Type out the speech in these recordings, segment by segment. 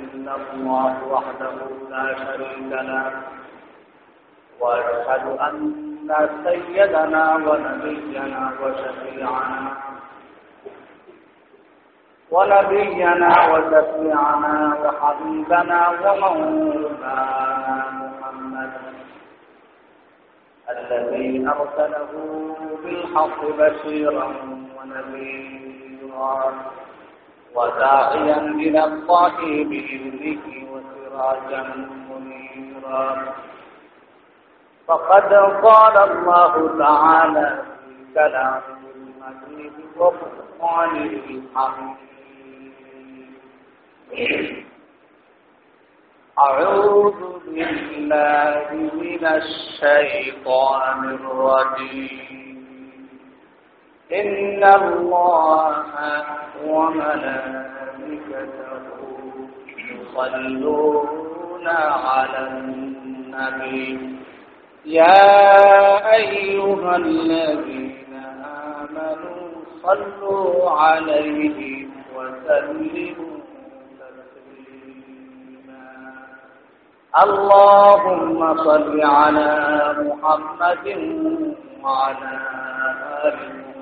الله وحده لا شريك له وأشهد أن سيدنا ونبينا وشفيعنا ونبينا وشفيعنا وحبيبنا ومولانا محمد الذي أرسله بالحق بشيرا ونذيرا. وداعيا إلى الله بإذنه وسراجا منيرا. فقد قال الله تعالى في كلامه المجيد وفرقانه الحميد. أعوذ بالله من الشيطان الرجيم. إن الله وملائكته يصلون على النبي يا أيها الذين آمنوا صلوا عليه وسلموا تسليما اللهم صل على محمد وعلى آل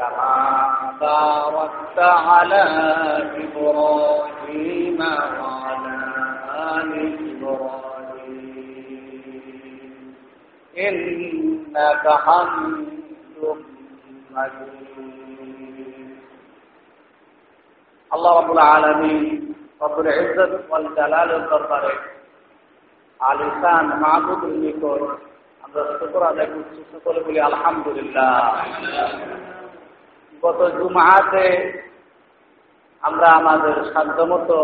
كما باركت على إبراهيم وعلى آل إبراهيم إنك حميد مجيد الله رب العالمين رب العزة والجلال দরবারে আলিসান মাহবুদুল নিকট আমরা শুকর আদায় করছি সকলে বলি আলহামদুলিল্লাহ গত জুমাতে আমরা আমাদের সাধ্যমতো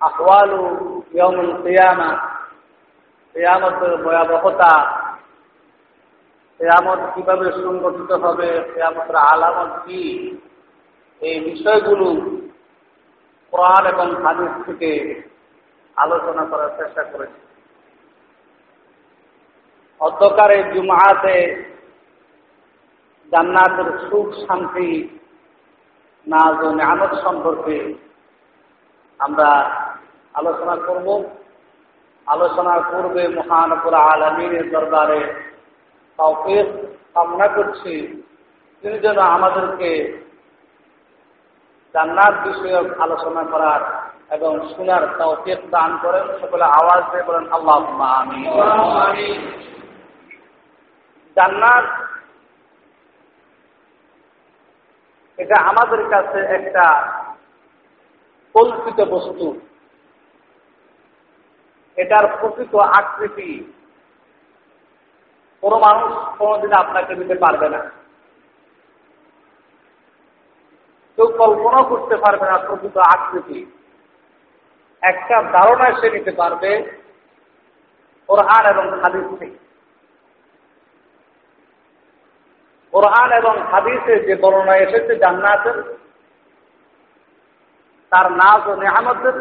আহওয়ালু ইয়মুল কিয়ামা, কেয়ামতের ভয়াবহতা, কেয়ামত কীভাবে সংগঠিত হবে, কেয়ামতের আলামত কি, এই বিষয়গুলো কোরআন এবং হাদিস থেকে আলোচনা করার চেষ্টা করেছি। অধ্যকারে জুমাতে জান্নাতের সুখ শান্তি নাজ ও নামত সম্পর্কে আমরা আলোচনা করব। আলোচনার পূর্বে মহানপুর আলমীর দরবারে তৌফিক কামনা করছি। তিনি যেন আমাদেরকে জান্নাত বিষয়ক আলোচনা করার এবং শোনার তৌফিক দান করেন। সকলে আওয়াজ দিয়ে বলেন আল্লাহ আমি জান্নাত এটা আমাদের কাছে একটা কল্পিত বস্তু। এটার প্রকৃত আকৃতি কোনো মানুষ কোনোদিন আপনাকে দিতে পারবে না। কেউ কল্পনা করতে পারবে না প্রকৃত আকৃতি। একটা ধারণা সে নিতে পারবে ওর কোরআন এবং হাদিস থেকে কোরআন এবং হাদিসে যে বর্ণনা এসেছে, জান্নাতের, তার নাজ ও নেহামতের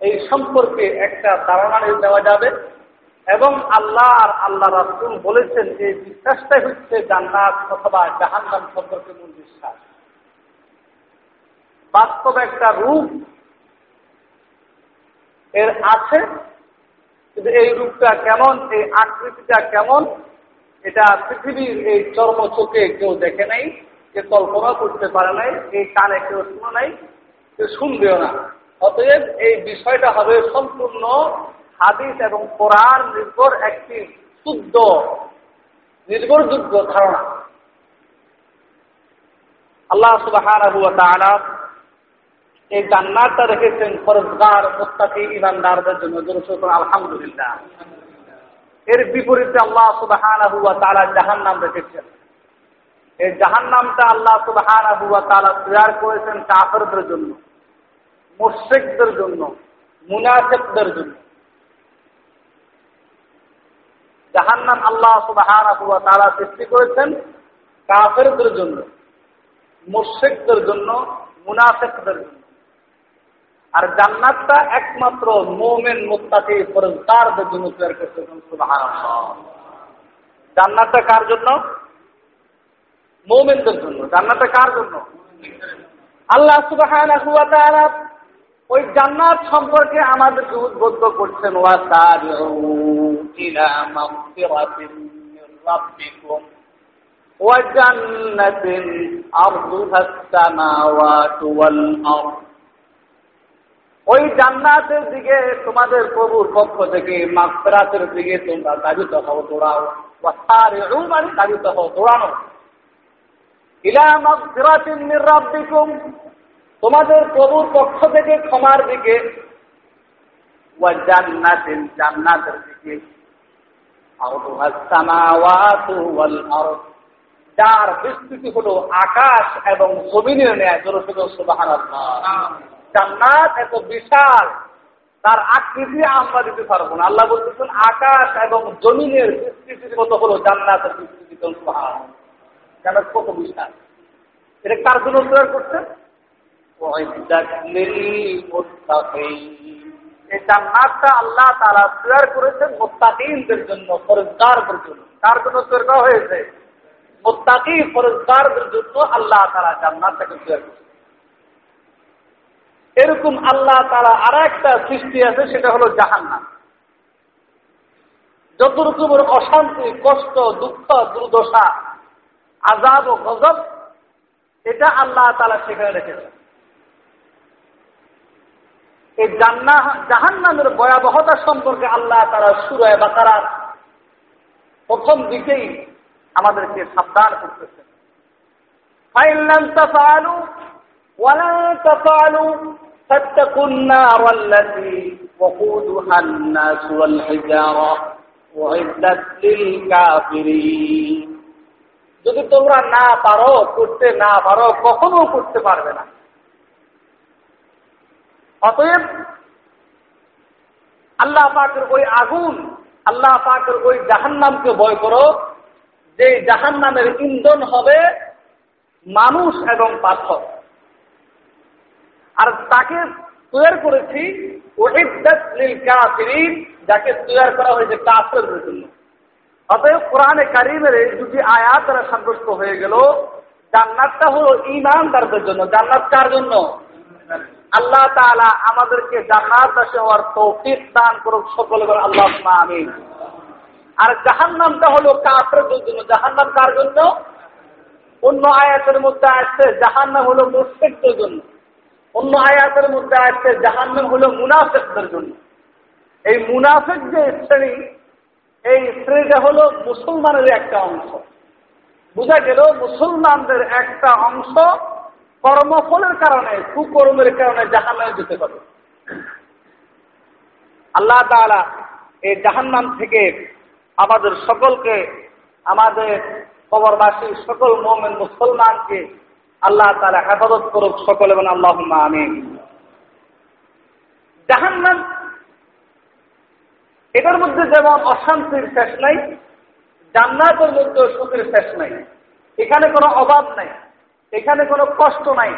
এই সম্পর্কে একটা ধারণা দেওয়া যাবে। এবং আল্লাহ আর আল্লাহ রাসুল বলেছেন যে বিশ্বাসটাই হচ্ছে জান্নাত অথবা জাহান্নাম সম্পর্কে মূল বিশ্বাস। বাস্তব একটা রূপ এর আছে, কিন্তু এই রূপটা কেমন, এই আকৃতিটা কেমন এটা পৃথিবীর এই চর্ম চোখে কেউ দেখে নাই যে কল্পনা করতে পারে নাই, এই কানে কেউ শুনে নাই, কেউ শুনবেও না। অতএব এই বিষয়টা হবে সম্পূর্ণ হাদিস এবং কোরআন নির্ভর একটি শুদ্ধ, নির্ভরযোগ্য ধারণা। আল্লাহ সুবাহ এই জান্নাতটা রেখেছেন ফরজগার মোত্তাকি ইমানদারদের জন্য। জনসুত আলহামদুলিল্লাহ। এর বিপরীতে আল্লাহ সুবাহান হুয়া তারা জাহান নাম রেখেছেন। এই জাহান নামটা আল্লাহ সুবাহান হুয়া তারা তৈরি করেছেন কাফেরদের জন্য, মুশ্রিকদের জন্য, মুনাফেকদের জন্য। জাহান নাম আল্লাহ সুবাহান হুয়া তারা সৃষ্টি করেছেন কাফেরদের জন্য, মুশ্রিকদের জন্য, মুনাফেকদের জন্য। আর জান্নাতটা একমাত্র মোমেন মুক্তাকে ফরজদারদের জন্য তৈরি করতে জান্নাতটা কার জন্য মোমেনদের জন্য জান্নাতটা কার জন্য আল্লাহ সুবাহ ওই জান্নাত সম্পর্কে আমাদেরকে উদ্বুদ্ধ করছেন وجنة أرضها السماوات والأرض ওই জান্নাতের দিকে তোমাদের প্রভুর পক্ষ থেকে মাকরাতের দিকে তোমরা দাবিত হও, দৌড়াও। মানে দাবিত হও, দৌড়ানো। তোমাদের প্রভুর পক্ষ থেকে ক্ষমার দিকে। জান্নাতের জান্নাতের দিকে। যার বিস্তৃতি হলো আকাশ এবং জমিনের ন্যায় জোর সুবাহ জান্নাত এত বিশাল, তার আকৃতি আমরা দিতে পারব না। আল্লাহ বলতেছেন, আকাশ এবং জমিনের বিস্তৃতির মতো হলো জান্নাতের বিস্তৃতি জান্নাত কত বিশাল। এটা কার জন্য তৈরি করছেন এই জান্নাতটা আল্লাহ তারা তৈরি করেছেন মোত্তাকিনদের জন্য, ফরজদারদের জন্য। কার জন্য তৈরি হয়েছে? মোত্তাকি ফরজদারদের জন্য আল্লাহ তারা জান্নাতটাকে তৈরি করেছে এরকম আল্লাহ তারা আর একটা সৃষ্টি আছে, সেটা হলো জাহান্নাম। যত রকমের অশান্তি, কষ্ট, দুঃখ, দুর্দশা আজাব ও গজব, এটা আল্লাহ তালা সেখানে রেখেছে এই জান্না জাহান নামের ভয়াবহতা সম্পর্কে আল্লাহ তারা সুরায় বাকারার প্রথম দিকেই আমাদেরকে সাবধান করতেছে ফাইলাম তাফালু ওয়ালা তাফালু فاتقوا النار التي وقودها الناس والحجارة وعدت للكافرين যদি তোমরা না পারো করতে না পারো কখনো করতে পারবে না অতএব আল্লাহ পাকের ওই আগুন আল্লাহ পাকের ওই জাহান্নামকে ভয় করো যে জাহান্নামের ইন্ধন হবে মানুষ এবং পাথর আর তাকে তৈরি করেছি যাকে তৈরি করা হয়েছে কাফের জন্য। অতএব কোরআনে কারিমের এই দুটি আয়াত দ্বারা সাব্যস্ত হয়ে গেল। জান্নাতটা হলো ইমান ইমানদারদের জন্য। জান্নাত কার জন্য? আল্লাহ তালা আমাদেরকে জান্নাত দাসে হওয়ার তৌফিক দান করুক সকলে করে আল্লাহ আমি আর জাহান্নামটা হলো কাফেরদের জন্য। জাহান্নাম কার জন্য? অন্য আয়াতের মধ্যে আসছে, জাহান্নাম হলো মুসলিকদের জন্য। অন্য আয়াতের মধ্যে আসছে, জাহান্নাম হলো মুনাফেকদের জন্য। এই মুনাফেক যে শ্রেণি, এই শ্রেণীটা হলো মুসলমানের একটা অংশ। বোঝা গেল, মুসলমানদের একটা অংশ কর্মফলের কারণে, কুকর্মের কারণে জাহান্নামে যেতে পারে। আল্লাহ তালা এই জাহান্নাম থেকে আমাদের সকলকে, আমাদের কবরবাসী সকল মোমেন মুসলমানকে আল্লাহ তারা হেফাজত করুক সকলে এবং আল্লাহ আমি জাহান্নাম, এটার মধ্যে যেমন অশান্তির শেষ নাই, জান্নাতের মধ্যে সুখের শেষ নাই। এখানে কোনো অভাব নাই, এখানে কোনো কষ্ট নাই,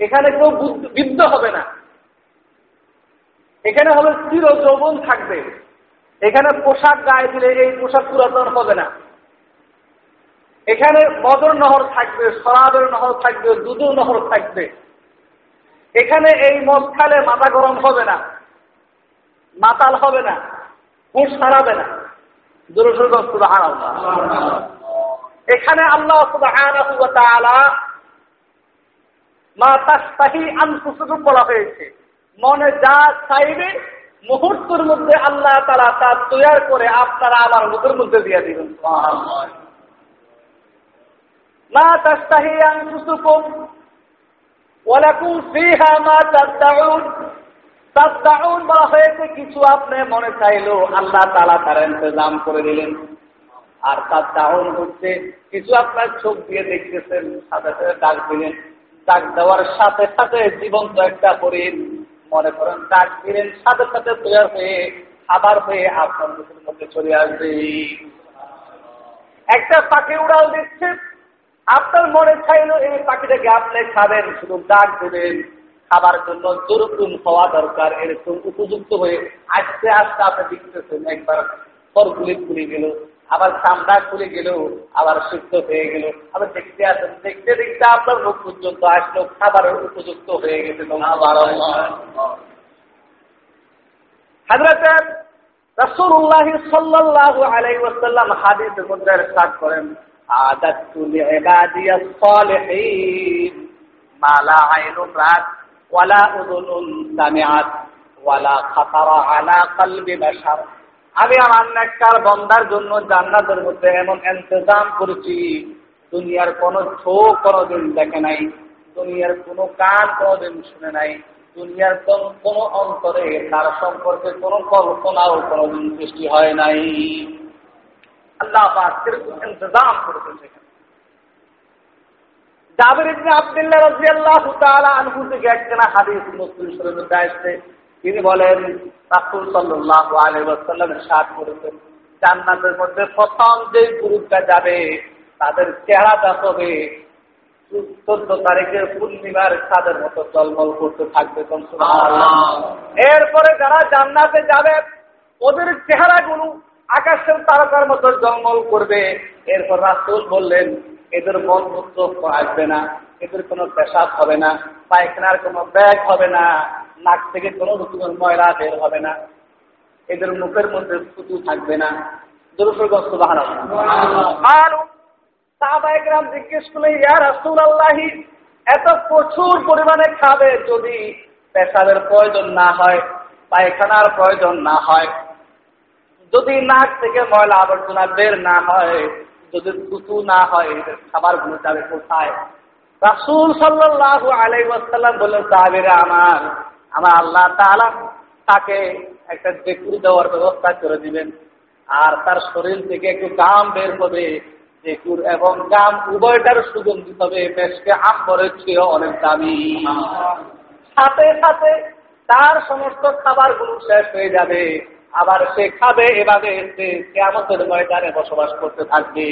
এখানে কেউ বিদ্ধ হবে না। এখানে হবে চির যৌবন থাকবে। এখানে পোশাক গায়ে দিলে এই পোশাক পুরাতন হবে না। এখানে বদর নহর থাকবে সরাবের নহর থাকবে দুধু নহর থাকবে। এখানে এই মদ খালে মাথা গরম হবে না, মাতাল হবে না হুঁশ হারাবে না। এখানে আল্লাহ মা বলা হয়েছে। মনে যা চাইবে, মুহূর্তের মধ্যে আল্লাহ তারা তা তৈয়ার করে আপনারা আমার মুখের মধ্যে দিয়ে দিবেন। মা তাস্তাহি আনফুসুকুম ওয়ালাকুম ফিহা মা তাদদাউন তাদদাউন বলা হয়েছে, কিছু আপনি মনে চাইলো আল্লাহ তাআলা তার ইন্তজাম করে দিলেন। আর তার দাহন হচ্ছে, কিছু আপনার চোখ দিয়ে দেখতেছেন, সাথে সাথে ডাক দিলেন। ডাক দেওয়ার সাথে সাথে জীবন জীবন্ত একটা হরিণ মনে করেন, ডাক দিলেন, সাথে সাথে তৈরি হয়ে, খাবার হয়ে আপনার মধ্যে চলে আসবে। একটা পাখি উড়াল দিচ্ছে আপনার মনে চাইল এই পাখিটাকে আপনি খাবেন, শুধু ডাক দেবেন। খাবার জন্য যেরকম হওয়া দরকার, এরকম উপযুক্ত হয়ে আস্তে আস্তে আপনি দেখতেছেন, একবার ফলগুলি খুলে গেল, আবার চামড়া খুলে গেল, আবার সুস্থ হয়ে গেল। আবার দেখতে আসেন, দেখতে দেখতে আপনার মুখ পর্যন্ত আসলো, খাবারের উপযুক্ত হয়ে গেছে হাজরাতের রসুল্লাহ সাল্লাহ আলাই হাদিসের মধ্যে সাত করেন আদাতু লিইবাদিয়াস সালিহিন। মা লা আইনুন রাত ওয়ালা উযুনুন সামিআত ওয়ালা খাতারা আলা কলবি বাশার। আমি আমার নেককার বন্দার জন্য জান্নাতের মধ্যে এমন ইন্তজাম করেছি, দুনিয়ার কোন চোখ কোনোদিন দেখে নাই, দুনিয়ার কোনো কান কোনোদিন শুনে নাই, দুনিয়ার কোন অন্তরে তার সম্পর্কে কোন কল্পনাও কোনোদিন সৃষ্টি হয় নাই। আল্লাহ ইন্তজাম করেছেন সেখানে। জাবির ইবনে আব্দুল্লাহ রাদিয়াল্লাহু তাআলা আনহু থেকে একখানা হাদিস মুসলিম শরীফে আসছে। তিনি বলেন রাসূল সাল্লাল্লাহু আলাইহি ওয়াসাল্লাম ইরশাদ করেছেন জান্নাতের মধ্যে প্রথম যে গ্রুপটা যাবে তাদের চেহারাটা হবে চোদ্দ তারিখের পূর্ণিমার চাঁদের মতো জলমল করতে থাকবে এরপরে যারা জান্নাতে যাবে ওদের চেহারা চেহারাগুলো আকাশের তারকার মতো জঙ্গল করবে। এরপর রাসুল বললেন এদের মন মুক্ত আসবে না এদের কোনো পেশাব হবে না পায়খানার কোনো ব্যাগ হবে না নাক থেকে কোনো রকমের ময়লা বের হবে না। এদের মুখের মধ্যে ফুটু থাকবে না। দুরুফরগ্রস্ত বাহার সাহাবাহাম জিজ্ঞেস করলে ইয়ার রাসুল আল্লাহি এত প্রচুর পরিমাণে খাবে যদি পেশাবের প্রয়োজন না হয় পায়খানার প্রয়োজন না হয়? যদি নাক থেকে ময়লা আবর্জনা বের না হয় যদি থুতু না হয় এদের খাবারগুলো যাবে কোথায়? রাসুল সাল্লাহ আলাই ওয়াসাল্লাম বললেন সাহাবিরা আমার আমার আল্লাহ তালা তাকে একটা ডেকুর দেওয়ার ব্যবস্থা করে দিবেন। আর তার শরীর থেকে একটু গাম বের হবে। ডেকুর এবং গাম উভয়টার সুগন্ধি হবে বেশকে আম্বরের চেয়ে অনেক দামি। সাথে সাথে তার সমস্ত খাবারগুলো শেষ হয়ে যাবে। আবার সে খাবে এভাবে সে কেমতের ময়দানে বসবাস করতে থাকবে।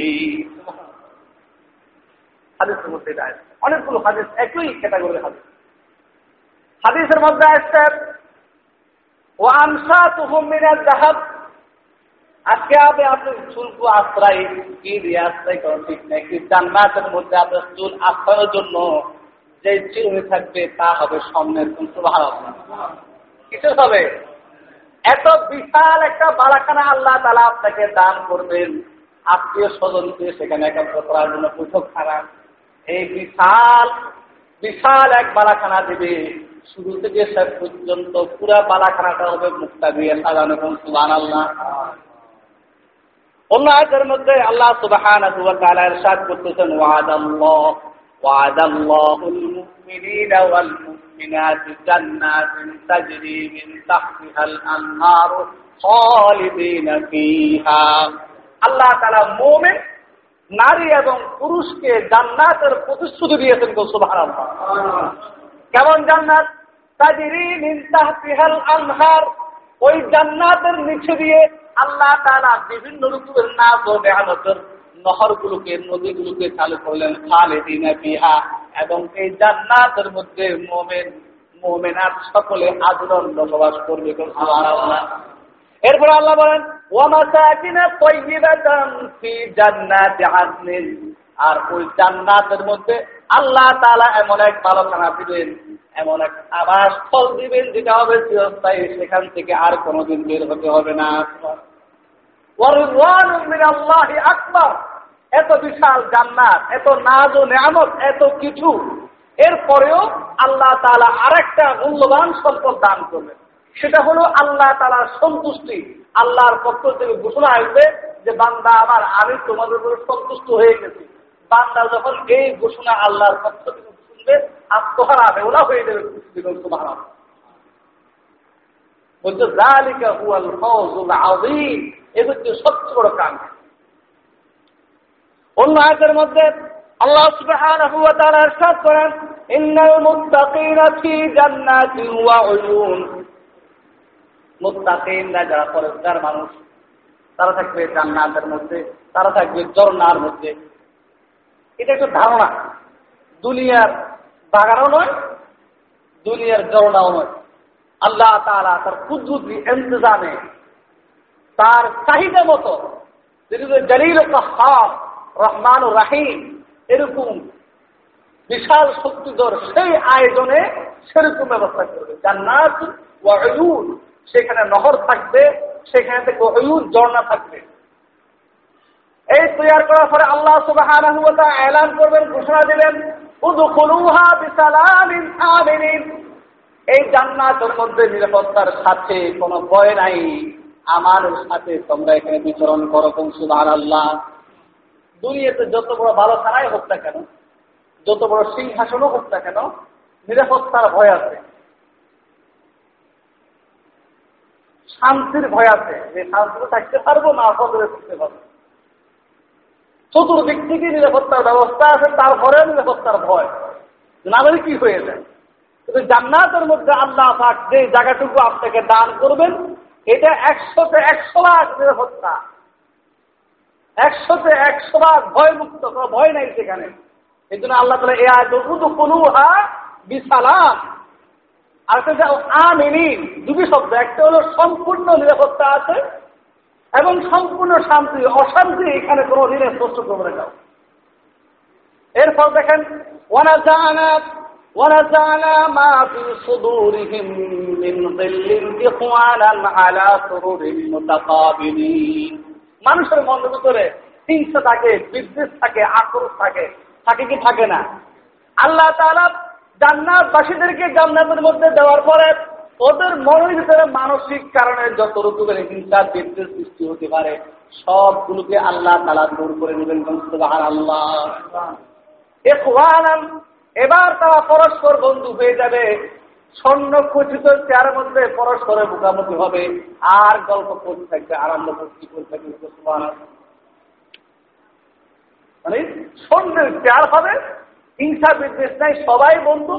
অনেকগুলো হাদিস, একই ক্যাটাগরি হাদিস। হাদিসের মধ্যে আসছে ও আমসা তুহমিনের জাহাব আজকে আপনি আপনার চুলকু আশ্রয়, কি দিয়ে আশ্রয় করেন, ঠিক নেই। কি জান্নাতের মধ্যে আপনার চুল আশ্রয়ের জন্য যে চির হয়ে থাকবে, তা হবে সামনের কিন্তু ভালো কিছু হবে? এত বিশাল একটা বালাখানা আল্লাহ তালা আপনাকে দান করবেন। আত্মীয় স্বজনকে সেখানে একান্ত করার জন্য পৃথক খারাপ এই বিশাল বিশাল এক বালাখানা দিবে। শুরু থেকে শেষ পর্যন্ত পুরা বালাখানাটা হবে মুক্তা দিয়ে সাজানো কোন সুবান আল্লাহ অন্য আয়তের মধ্যে আল্লাহ সুবাহান করতেছেন ওয়াদ আল্লাহ ওয়াদ আল্লাহুল মুমিনাত জান্নাতিন তাজরি মিন তাহতিহাল আনহার খালিদিনা ফিহা। আল্লাহ তাআলা মুমিন, নারী এবং পুরুষকে জান্নাতের প্রতিশ্রুতি দিয়েছেন গো সুবহানাল্লাহ। কেমন জান্নাত? আনহার, ওই জান্নাতের নিচে দিয়ে আল্লাহ তারা বিভিন্ন রকমের নাচ ও মেহানতের নহরগুলোকে, নদীগুলোকে চালু করলেন খালে দিনে বিহা এবং এই জান্নাতের মধ্যে মোমেন, মোমেনার সকলে আদরণ বসবাস করবে এরপর আল্লাহ বলেন আর ওই জান্নাতের মধ্যে আল্লাহ তাআলা এমন এক ভালো খানা দিবেন, এমন এক আবাস ফল দিবেন, যেটা হবে চিরস্থায়ী, সেখান থেকে আর কোনোদিন বের হতে হবে না। আকবর। এত বিশাল জান্নাত, এত নাজ ও নেয়ামত, এত কিছু। এরপরেও আল্লাহ তালা আরেকটা মূল্যবান সম্পদ দান করবেন। সেটা হলো আল্লাহ তালার সন্তুষ্টি। আল্লাহর পক্ষ থেকে ঘোষণা আসবে যে, বান্দা আমার, আমি তোমাদের উপরে সন্তুষ্ট হয়ে গেছি। বান্দা যখন এই ঘোষণা আল্লাহর পক্ষ থেকে শুনবে, আত্মহারা বেওলা হয়ে যাবে। তোমার বলছে হুয়াল এ হচ্ছে সবচেয়ে বড় কাম অন্য আয়াতের মধ্যে আল্লাহ সুবহানাহু ওয়া তাআলা করেন, ইন্নাল মুত্তাকিনা ফি জান্নাতিন ওয়া উয়ুন। মুত্তাকিনরা যারা মানুষ, তারা থাকবে জান্নাতের মধ্যে, তারা থাকবে ঝর্ণার মধ্যে। এটা একটা ধারণা। দুনিয়ার বাগানও নয়, দুনিয়ার ঝর্ণাও নয়। আল্লাহ তালা তার কুদ্রুতি এন্তজামে তার চাহিদা মতো জলিল কাহার রহমান ও রাহিম, এরকম বিশাল শক্তিধর সেই আয়োজনে সেরকম ব্যবস্থা করবে। জান্নাত ওয়াহুদ সেখানে নহর থাকবে, সেখানে থেকে ঝর্ণা থাকবে। এই তৈয়ার করার পরে আল্লাহ সুবাহ এলান করবেন, ঘোষণা দিলেন এই জান্নাতের মধ্যে নিরাপত্তার সাথে কোনো ভয় নাই। আমার সাথে তোমরা এখানে বিচরণ করো সুবাহ আল্লাহ দুনিয়াতে যত বড় ভালো খানাই হোক না কেন, যত বড় সিংহাসনও হোক না কেন, নিরাপত্তার ভয় আছে। শান্তির ভয় আছে যে শান্তিতে থাকতে পারব না অসদরে থাকতে পারব। চতুর্দিক থেকে নিরাপত্তার ব্যবস্থা আছে তারপরে নিরাপত্তার ভয়। না কি হয়ে যায় কিন্তু জান্নাতের মধ্যে আল্লাহ পাক যে জায়গাটুকু আপনাকে দান করবেন, এটা একশোতে একশো লাখ নিরাপত্তা। একশোতে একশো ভাগ ভয়মুক্ত ভয় নাই সেখানে। এই জন্য আল্লাহ তালা এ আয় দুটো কোনো হা বিশাল আর একটা আমিনি দুটি শব্দ। একটা হলো সম্পূর্ণ নিরাপত্তা আছে এবং সম্পূর্ণ শান্তি, অশান্তি এখানে কোনো ঋণের স্পষ্ট করে যাও এরপর দেখেন ওয়ানা জানা ওয়ানা জানা মা ফি সুদুরিহিম মিন দিল্লিন ইখওয়ানান আলা সুরুরিন মুতাকাবিলিন মানুষের মনের ভিতরে হিংসা থাকে বিদ্বেষ থাকে আক্রোশ থাকে। থাকে কি থাকে না? আল্লাহ তাআলা জান্নাতবাসীদেরকে জান্নাতের মধ্যে দেওয়ার পরে ওদের মনের ভিতরে মানসিক কারণে যত রকমের হিংসা বিদ্বেষ সৃষ্টি হতে পারে সবগুলোকে আল্লাহ তালা দূর করে নেবেন আল্লাহ এবার তারা পরস্পর বন্ধু হয়ে যাবে। স্বর্ণ খচিত চেয়ার মধ্যে পরস্পরের মুখামুখি হবে। আর গল্প করতে থাকবে, আনন্দ করতে করতে থাকবে মানে স্বর্ণের চেয়ার হবে, হিংসা বিদ্বেষ নাই, সবাই বন্ধু,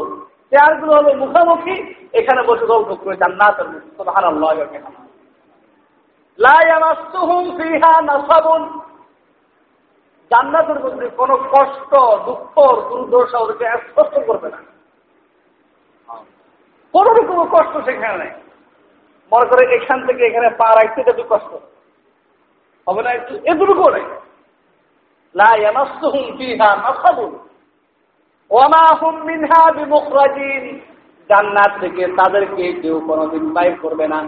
চেয়ারগুলো হলো মুখামুখি, এখানে বসে গল্প করে জান্নাতের মুখে ভালো লয় জান্নাতের মধ্যে কোন কষ্ট, দুঃখ, দুর্দশা ওদেরকে স্পষ্ট করবে না। কোন রকম কষ্ট সেখানে নেই। মনে করে এখান থেকে এখানে পা রাখতে একটু কষ্ট। হবে না একটু? এটুকু নেই। জান্নাত থেকে তাদেরকে কেউ কোনোদিন বাইর করবে না।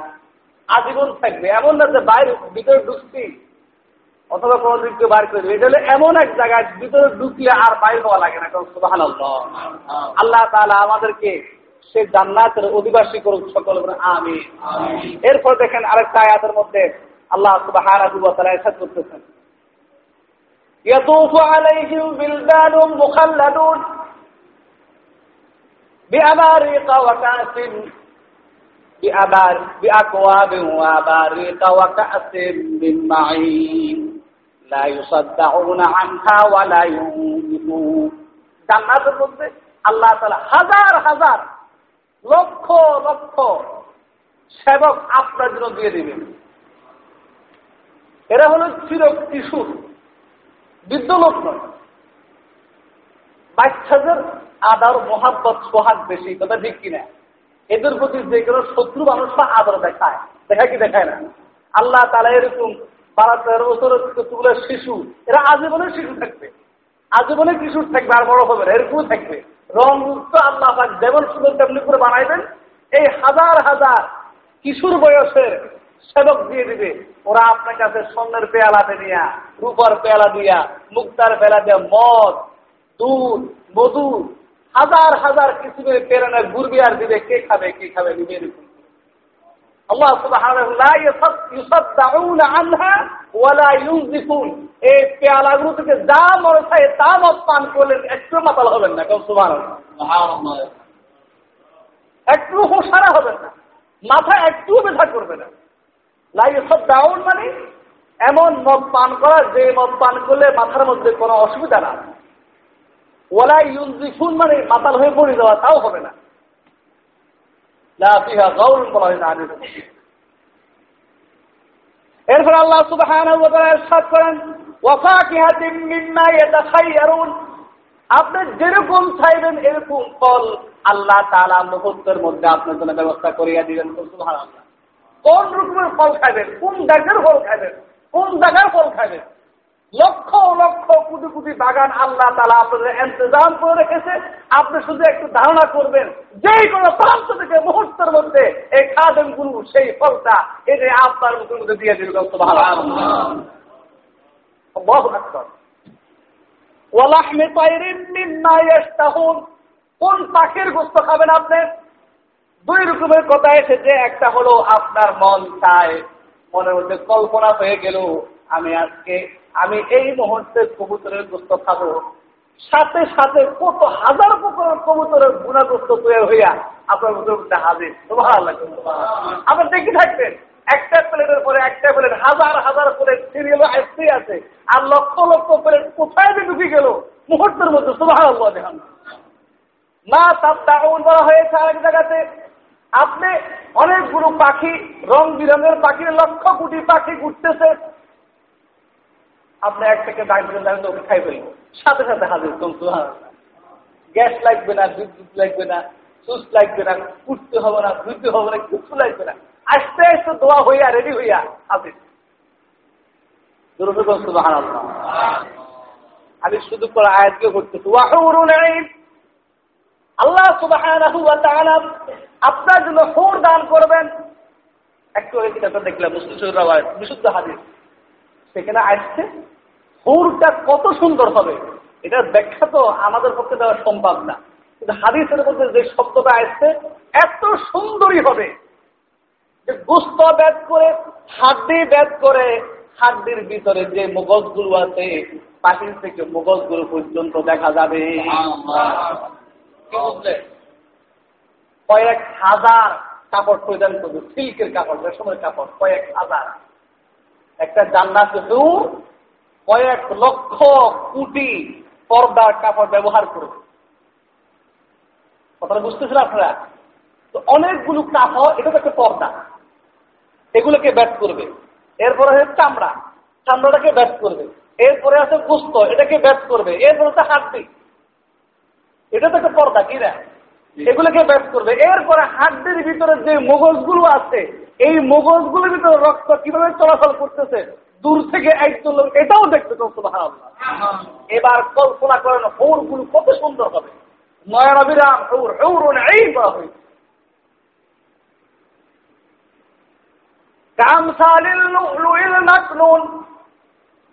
আজীবন থাকবে। এমন না যে বাইরে ভিতরে ঢুকছি, অথবা কোনোদিন কেউ বাইর করে এটা হলো এমন এক জায়গায় ভিতরে ঢুকলে আর বাইর হওয়া লাগে না। কারণ সুবাহ আল্লাহ তাহলে আমাদেরকে সে জান্নাতের অধিবাসী করুক সকল আমি এরপর দেখেন আরেকটা আয়াতের মধ্যে আল্লাহ সুবাহ করতেছেন يطوف عليهم بلدان مخلدون بأباريق وكأس بأكواب وأباريق وكأس من معين لا يصدعون عنها ولا ينزفون জান্নাতের মধ্যে আল্লাহ তালা হাজার হাজার লক্ষ লক্ষ সেবক আপনার জন্য দিয়ে দিবেন এরা হলো চির কিশোর বৃদ্ধ লোক নয়। বাচ্চাদের আদার, মহাব্বত, সোহাগ বেশি, কথা ঠিক কিনা? এদের প্রতি যে কোনো শত্রু মানুষ আদর দেখায়। দেখা কি দেখায় না? আল্লাহ তালা এরকম বারো তেরো বছরের শিশু, এরা আজীবনের শিশু থাকবে। আজীবনে কিশোর থাকবে, আর বড় হবে এরকম থাকবে। রংযুক্ত আল্লাহ যেমন সুন্দর তেমনি করে বানাইবেন, এই হাজার হাজার কিশোর বয়সের সেবক দিয়ে দিবে। ওরা আপনার কাছে স্বর্ণের পেয়ালাতে দিয়া রূপার পেয়ালা দিয়া, মুক্তার পেয়ালা দিয়া, মদ, দুধ, মধু, হাজার হাজার কিছু প্রেরণের গুরবিহার দিবে, কে খাবে কে খাবে দিবে এরকম আল্লাহ এই পেয়ালাগুলো থেকে যা মনে চায় তা মত পান করলেন একটু মাতাল হবেন না কেউ সুবহানাল্লাহ। একটু হোসারা হবেন না মাথা একটু ব্যথা করবে না। লাই সব ডাউন মানে এমন মদ পান করা যে মদ পান করলে মাথার মধ্যে কোনো অসুবিধা না। ওলা ইউজিফুন মানে মাতাল হয়ে পড়ে যাওয়া তাও হবে না। এরপর আল্লাহ তাআলা ইরশাদ করেন আপনি যেরকম চাইবেন এরকম ফল আল্লাহ তালা মুহূর্তের মধ্যে আপনার জন্য ব্যবস্থা করিয়া দিবেন কোন রকমের ফল খাবেন কোন জায়গার ফল খাবেন কোন জায়গার ফল খাবেন লক্ষ লক্ষ কোটি কোটি বাগান আল্লাহ তালা আপনাদের ইন্তজাম করে রেখেছে। আপনি শুধু একটু ধারণা করবেন যেই কোনো প্রান্ত থেকে মুহূর্তের মধ্যে এই খাদেম গুরু সেই ফলটা এই যে আপনার মুখের মধ্যে দিয়ে দিল কোন পাখির গোস্ত খাবেন আপনি? দুই রকমের কথা এসেছে, একটা হলো আপনার মন চায়, মনের মধ্যে কল্পনা হয়ে গেল, আমি আজকে আমি এই মুহূর্তে কবুতরের গোস্ত খাব। সাথে সাথে কত হাজার প্রকারের কবুতরের গুণাগ্রস্ত তৈরি হইয়া আপনার মধ্যে হাজির। ভালো লাগে আপনি দেখে থাকবেন, একটা প্লেটের পরে একটা প্লেট, হাজার হাজার প্লেট সিরিয়াল আসতে আছে। আর লক্ষ লক্ষ প্লেট কোথায় যে ঢুকে গেল? মুহূর্তের মধ্যে সুবাহ দেখান না তার দাগন বলা হয়েছে আরেক জায়গাতে, আপনি অনেকগুলো পাখি, রং বিরঙের পাখি, লক্ষ কোটি পাখি ঘুরতেছে। আপনি এক থেকে ডাক দিলেন আমি তো ওকে খাই ফেলব সাথে সাথে হাজির তন্তু গ্যাস লাগবে না, বিদ্যুৎ লাগবে না সুস লাগবে না, উঠতে হবে না, ধুইতে হবে না, কিছু লাগবে না। আস্তে আস্তে দোয়া হইয়া রেডি হইয়া হাজির। আমি শুধু করে আয়াতকে করতেছি আল্লাহ সুবাহ আপনার জন্য হোর দান করবেন। একটু আগে কিতাবটা দেখলাম, মুসলিম বিশুদ্ধ হাদিস। সেখানে আসছে হুরটা কত সুন্দর হবে? এটা ব্যাখ্যা তো আমাদের পক্ষে দেওয়া সম্ভব না। কিন্তু হাদিসের মধ্যে যে শব্দটা আসছে, এত সুন্দরই হবে। যে গুস্ত ব্যাদ করে, হাড্ডি ব্যাদ করে, হাড্ডির ভিতরে যে মুগজগুলো আছে পাখির থেকে মুগজগুলো পর্যন্ত দেখা যাবে। কয়েক হাজার কাপড় পরিধান করবে, সিল্কের কাপড়, রেশমের কাপড়, কয়েক হাজার। একটা জান্নাত দূর কয়েক লক্ষ কোটি পর্দার কাপড় ব্যবহার করবে কথাটা বুঝতেছেন আপনারা? তো অনেকগুলো কাপড় এটা তো একটা পর্দা। এগুলোকে ব্যাট করবে। এরপরে হচ্ছে চামড়া। চামড়াটাকে ব্যাট করবে। এরপরে আছে গুস্ত এটাকে ব্যাট করবে। এরপরে হচ্ছে হাড্ডি। এটা তো একটা পর্দা কি না? এগুলোকে ব্যাট করবে। এরপরে হাড্ডির ভিতরে যে মগজগুলো আছে এই মগজগুলোর ভিতরে রক্ত কীভাবে চলাচল করতেছে? দূর থেকে একজন লোক এটাও দেখতে এবার কল্পনা করেন হৌরগুলো কত সুন্দর হবে। নয়নাবিরাম হৌর হৌর এই বলা হয়েছে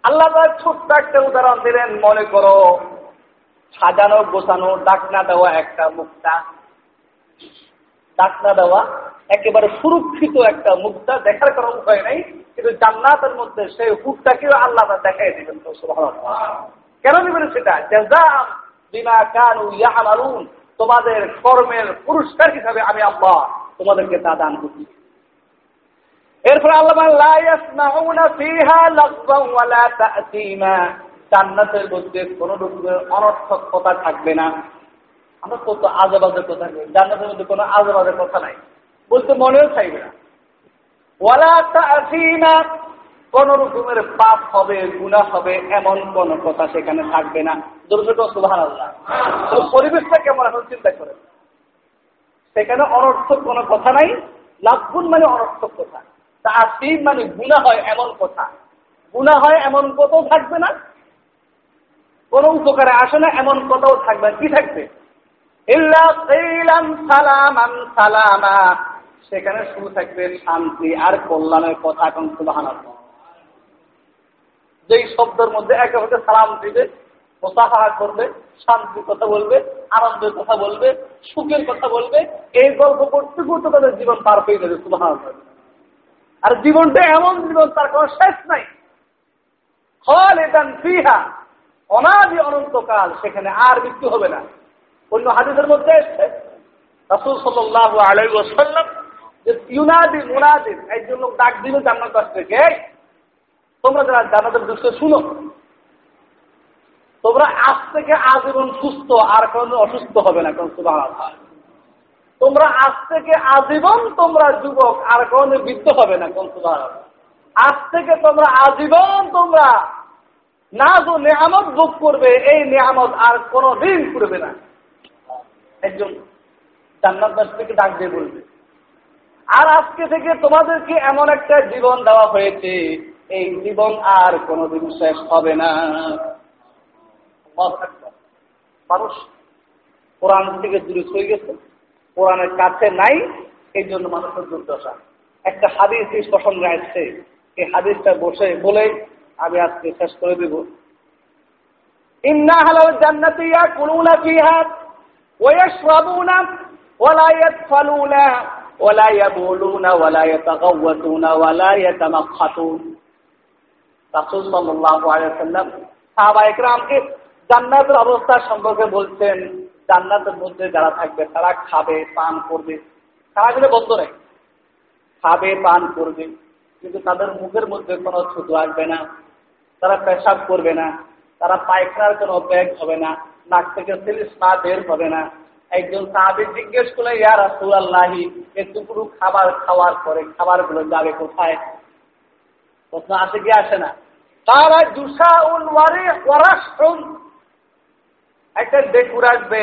আল্লাহ ছোট্ট একটা উদাহরণ দিলেন মনে করো সাজানো গোছানো ডাকনা দেওয়া একটা মুক্তা। ডাকনা দেওয়া একেবারে সুরক্ষিত একটা মুক্তা দেখার কোনো উপায় নাই। কিন্তু জান্নাতের মধ্যে সেই হুকটাকেও আল্লাহ দেখাই দিবেন তো কেন দিবেন সেটা? তোমাদের কর্মের পুরস্কার হিসাবে আমি আল্লাহ তোমাদেরকে তা দান করছি এরপর আল্লাহ জান্নাতের মধ্যে কোন রকমের অনর্থক কথা থাকবে না। আমরা কত আজেবাজের কথা নেই জান্নাতের মধ্যে কোনো আজেবাজের কথা নাই। বলতে মনেও চাইবে না। কোন রকমের পাপ হবে গুণা হবে, এমন কোন কথা সেখানে থাকবে না। দুর্যোগ সুভান আল্লাহ পরিবেশটা কেমন এখন চিন্তা করে সেখানে অনর্থক কোনো কথা নাই, লাভগুণ মানে অনর্থক কথা। তা আসিম মানে গুণা হয় এমন কথা। গুণা হয় এমন কথাও থাকবে না, কোন উপকারে আসে না, এমন কথাও থাকবে কি থাকবে? সালামান সালামা। সেখানে শুরু থাকবে শান্তি আর কল্যাণের কথা এখন সুবাহান যেই শব্দের মধ্যে একে হচ্ছে সালাম দিবে, মোসাফাহা করবে, শান্তির কথা বলবে, আনন্দের কথা বলবে, সুখের কথা বলবে, এই গল্প করতে করতে তাদের জীবন পার হয়ে যাবে সুবাহান আর জীবনটা এমন জীবন, তার কোনো শেষ নাই। ফল এটা ফিহা, অনাদি অনন্তকাল, সেখানে আর মৃত্যু হবে না। অন্য হাদিসের মধ্যে এসছে, রাসুল সাল্লাহ আলাই ওসাল্লাম যে ইউনাদি মুনাদিন একজন লোক ডাক দিল জান্নাত কাছ থেকে তোমরা যারা জান্নাতের দৃশ্য শুনো। তোমরা আজ থেকে আজীবন সুস্থ, আর কোনো অসুস্থ হবে না কোন তোমরা আজ থেকে আজীবন তোমরা যুবক, আর কোনো বৃদ্ধ হবে না কোন আজ থেকে তোমরা আজীবন তোমরা না তো নেহামত ভোগ করবে, এই নেহামত আর কোনো দিন করবে না। একজন জান্নাত থেকে ডাক দিয়ে বলবে আর আজকে থেকে তোমাদেরকে এমন একটা জীবন দেওয়া হয়েছে। এই জীবন আর কোনোদিন শেষ হবে না। মানুষ কোরআন থেকে দূরে হয়ে গেছে। কোরআনের কাছে নাই, এই জন্য মানুষের দুর্দশা। একটা হাদিস প্রসঙ্গে আসছে এই হাদিসটা বসে বলে আমি আজকে শেষ করে দিব। ইন্না হালাল জান্নাতি ইয়াকুলুনা ফিহা ওয়া ইয়াশরাবুনা ওয়া লা ইয়াতফালুনা ওয়া লা ইয়াবুলুনা ওয়া লা ইয়াতাগাওয়াতুনা ওয়া লা ইয়াতামাক্খাতুন রাসূল সাল্লাল্লাহু আলাইহি ওয়াসাল্লাম সাহাবায়ে কেরামকে জান্নাতের অবস্থা সম্পর্কে বলছেন, জান্নাতের মধ্যে যারা থাকবে তারা খাবে, পান করবে। খাওয়াগুলো বন্ধ নেই। খাবে, পান করবে। কিন্তু তাদের মুখের মধ্যে কোনো ছুতো আসবে না। তারা পেশাব করবে না। তারা পায়খানার কোনো ব্যাগ হবে না। নাক থেকে সিলিস না বের হবে না। একজন সাহাবি জিজ্ঞেস করলে ইয়ার রাসুল আল্লাহি একটুকুরু খাবার খাওয়ার পরে খাবারগুলো যাবে কোথায়? প্রশ্ন আসে কি আসে না? তারা জুসা উল ওয়ারে ওয়ারাষ্ট্রম একটা ডেকুর আসবে,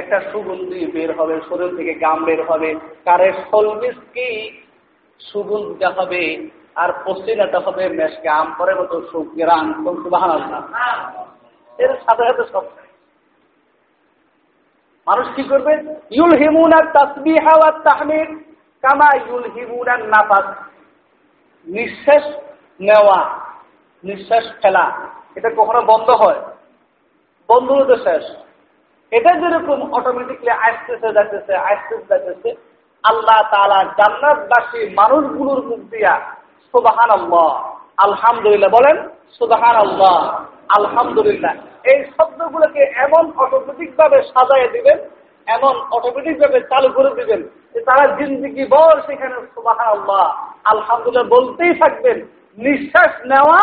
একটা সুগন্ধি বের হবে, শরীর থেকে গাম বের হবে। কারে সলমিসকি সুগন্ধিটা হবে, আর পশ্চিমাটা হবে মেশকে আম পরে মতো সুগ্রাম সুবাহান এর সাথে সাথে সব মানুষ কি করবে? ইউল হিমুনার তাসবি হাওয়ার তাহমিদ কামা ইউল হিমুনার নাফাস। নিঃশ্বাস নেওয়া নিঃশ্বাস ফেলা, এটা কখনো বন্ধ হয়? বন্ধ হতে শেষ। এটা যেরকম অটোমেটিকলি আসতেছে যাইতেছে আসতেছে যাচ্ছে আল্লাহ তালা জান্নাতবাসী মানুষগুলোর মুখ দিয়া সুবাহান আল্লাহ আলহামদুলিল্লাহ বলেন সুবাহান আল্লাহ আলহামদুলিল্লাহ। এই শব্দগুলোকে এমন অটোমেটিক ভাবে সাজাই দিবেন, এমন অটোমেটিক ভাবে চালু করে দিবেন যে তারা জিন্দিগি বল সেখানে আল্লাহ আলহামদুলিল্লাহ বলতেই থাকবেন, নিঃশ্বাস নেওয়া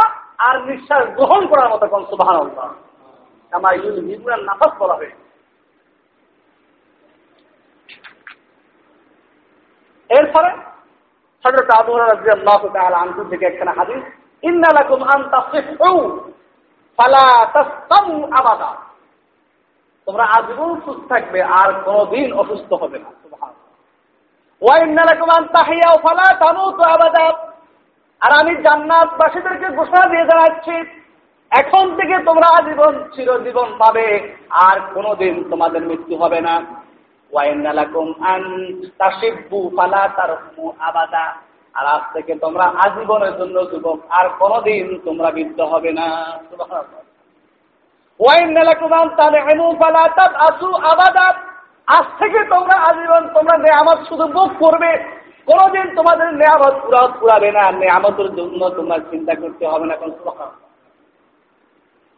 আর নিঃশ্বাস গ্রহণ করার মতো কোন আল্লাহ আমার ইউল নাফাস বলা হয়েছে। এরপরে হজরত আবু তাআলা আনহু থেকে একখানা হাদিস, ইন্না লাকুম আন ফালা তাসকামু আবাদা। তোমরা আজীবন সুস্থ থাকবে, আর কোনদিন অসুস্থ হবে না ফালা আর আমি জান্নাতবাসীদেরকে ঘোষণা দিয়ে জানাচ্ছি, এখন থেকে তোমরা আজীবন চিরজীবন পাবে, আর কোনোদিন তোমাদের মৃত্যু হবে না। আবাদা। আর আজ থেকে তোমরা আজীবনের জন্য যুবক, আর কোনদিন তোমরা বৃদ্ধ হবে না। আজ থেকে তোমরা আজীবন তোমরা নেয়ামত শুধু ভোগ করবে। কোনদিন তোমাদের নেয়ামত পুরা পুরাবে না। নেয়ামতের জন্য তোমরা চিন্তা করতে হবে না কোন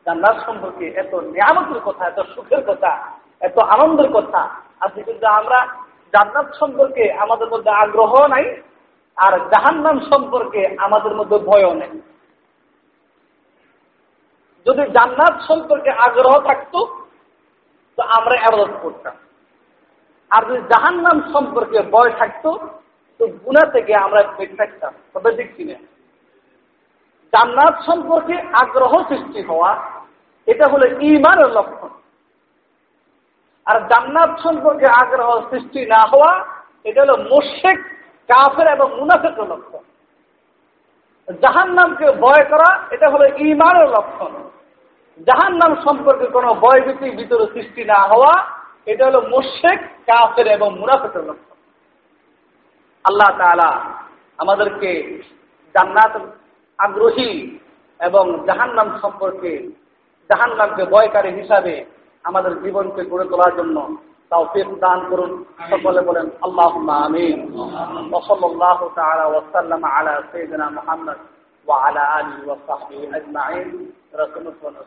জান্নাত সম্পর্কে এত নিয়ামতের কথা, এত সুখের কথা, এত আনন্দের কথা আজকে কিন্তু আমরা জান্নাত সম্পর্কে আমাদের মধ্যে আগ্রহ নাই। আর জাহান্নাম সম্পর্কে আমাদের মধ্যে ভয়ও নেই। যদি জান্নাত সম্পর্কে আগ্রহ থাকতো, তো আমরা আবাদত করতাম। আর যদি জাহান্নাম সম্পর্কে ভয় থাকতো, তো গুণা থেকে আমরা বেঁচে থাকতাম। তবে দেখছি না? জান্নাত সম্পর্কে আগ্রহ সৃষ্টি হওয়া, এটা হলো ইমানের লক্ষণ। আর জান্নাত সম্পর্কে আগ্রহ সৃষ্টি না হওয়া, এটা হলো মোশেক কাফের এবং মুনাফেকের লক্ষণ। জাহান নামকে ভয় করা, এটা হলো ইমানের লক্ষণ। জাহান নাম সম্পর্কে কোনো ভয়ভীতি ভিতরে সৃষ্টি না হওয়া, এটা হলো মোশেক কাফের এবং মুনাফেকের লক্ষণ। আল্লাহ তালা আমাদেরকে জান্নাত আগ্রহী এবং জাহান্নাম সম্পর্কে জাহান্নামকে ভয়কারী হিসাবে আমাদের জীবনকে গড়ে তোলার জন্য তৌফিক দান করুন সকলে বলেন আল্লাহ আমিন وصلى الله تعالى وسلم على سيدنا محمد وعلى آله وصحبه أجمعين رسول الله